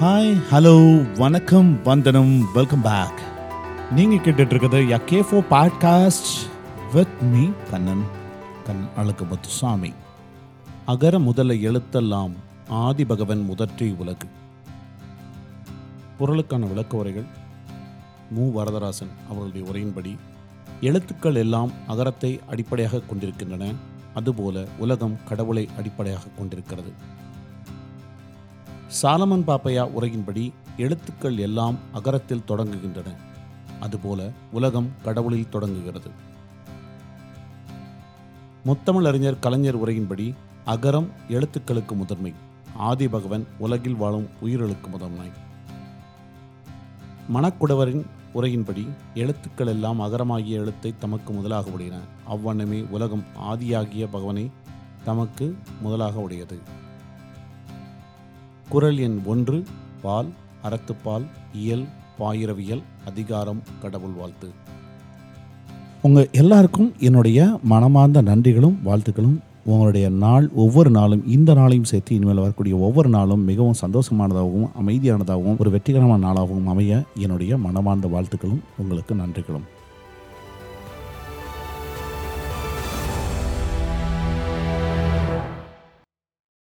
Hi hello வணக்கம் வந்தனம் welcome back நீங்கள் கேட்டுட்டு இருக்கிறது யக்கேஃபோ பாட்காஸ்ட் வித் மீ கண்ணன் கண் அழகு முத்துசாமி அகர முதல எழுத்தெல்லாம் ஆதி பகவன் முதற்றி உலகு. பொருளுக்கான விளக்க உரைகள் மு. வரதராசன் அவர்களுடைய உரையின்படி எழுத்துக்கள் எல்லாம் அகரத்தை அடிப்படையாக கொண்டிருக்கின்றன. அதுபோல உலகம் கடவுளை அடிப்படையாக கொண்டிருக்கிறது. சாலமன் பாப்பையா உரையின்படி எழுத்துக்கள் எல்லாம் அகரத்தில் தொடங்குகின்றன. அதுபோல உலகம் கடவுளில் தொடங்குகிறது. முத்தமிழ் அறிஞர் கலைஞர் உரையின்படி அகரம் எழுத்துக்களுக்கு முதன்மை. ஆதி பகவன் உலகில் வாழும் உயிர்களுக்கு முதன்மை. மணக்குடவரின் உரையின்படி எழுத்துக்கள் எல்லாம் அகரமாகிய எழுத்தை தமக்கு முதலாக உடையன. அவ்வண்ணமே உலகம் ஆதியாகிய பகவனை தமக்கு முதலாக உடையது. குரல் எண் ஒன்று பால் அறத்துப்பால் இயல் பாயிரவியல் அதிகாரம் கடவுள் வாழ்த்து. உங்கள் எல்லாருக்கும் என்னுடைய மனமார்ந்த நன்றிகளும் வாழ்த்துக்களும் உங்களுடைய நாள் ஒவ்வொரு நாளும் இந்த நாளையும் சேர்த்து இனிமேல் வரக்கூடிய ஒவ்வொரு நாளும் மிகவும் சந்தோஷமானதாகவும் அமைதியானதாகவும் ஒரு வெற்றிகரமான நாளாகவும் அமைய என்னுடைய மனமார்ந்த வாழ்த்துக்களும் உங்களுக்கு நன்றிகளும்.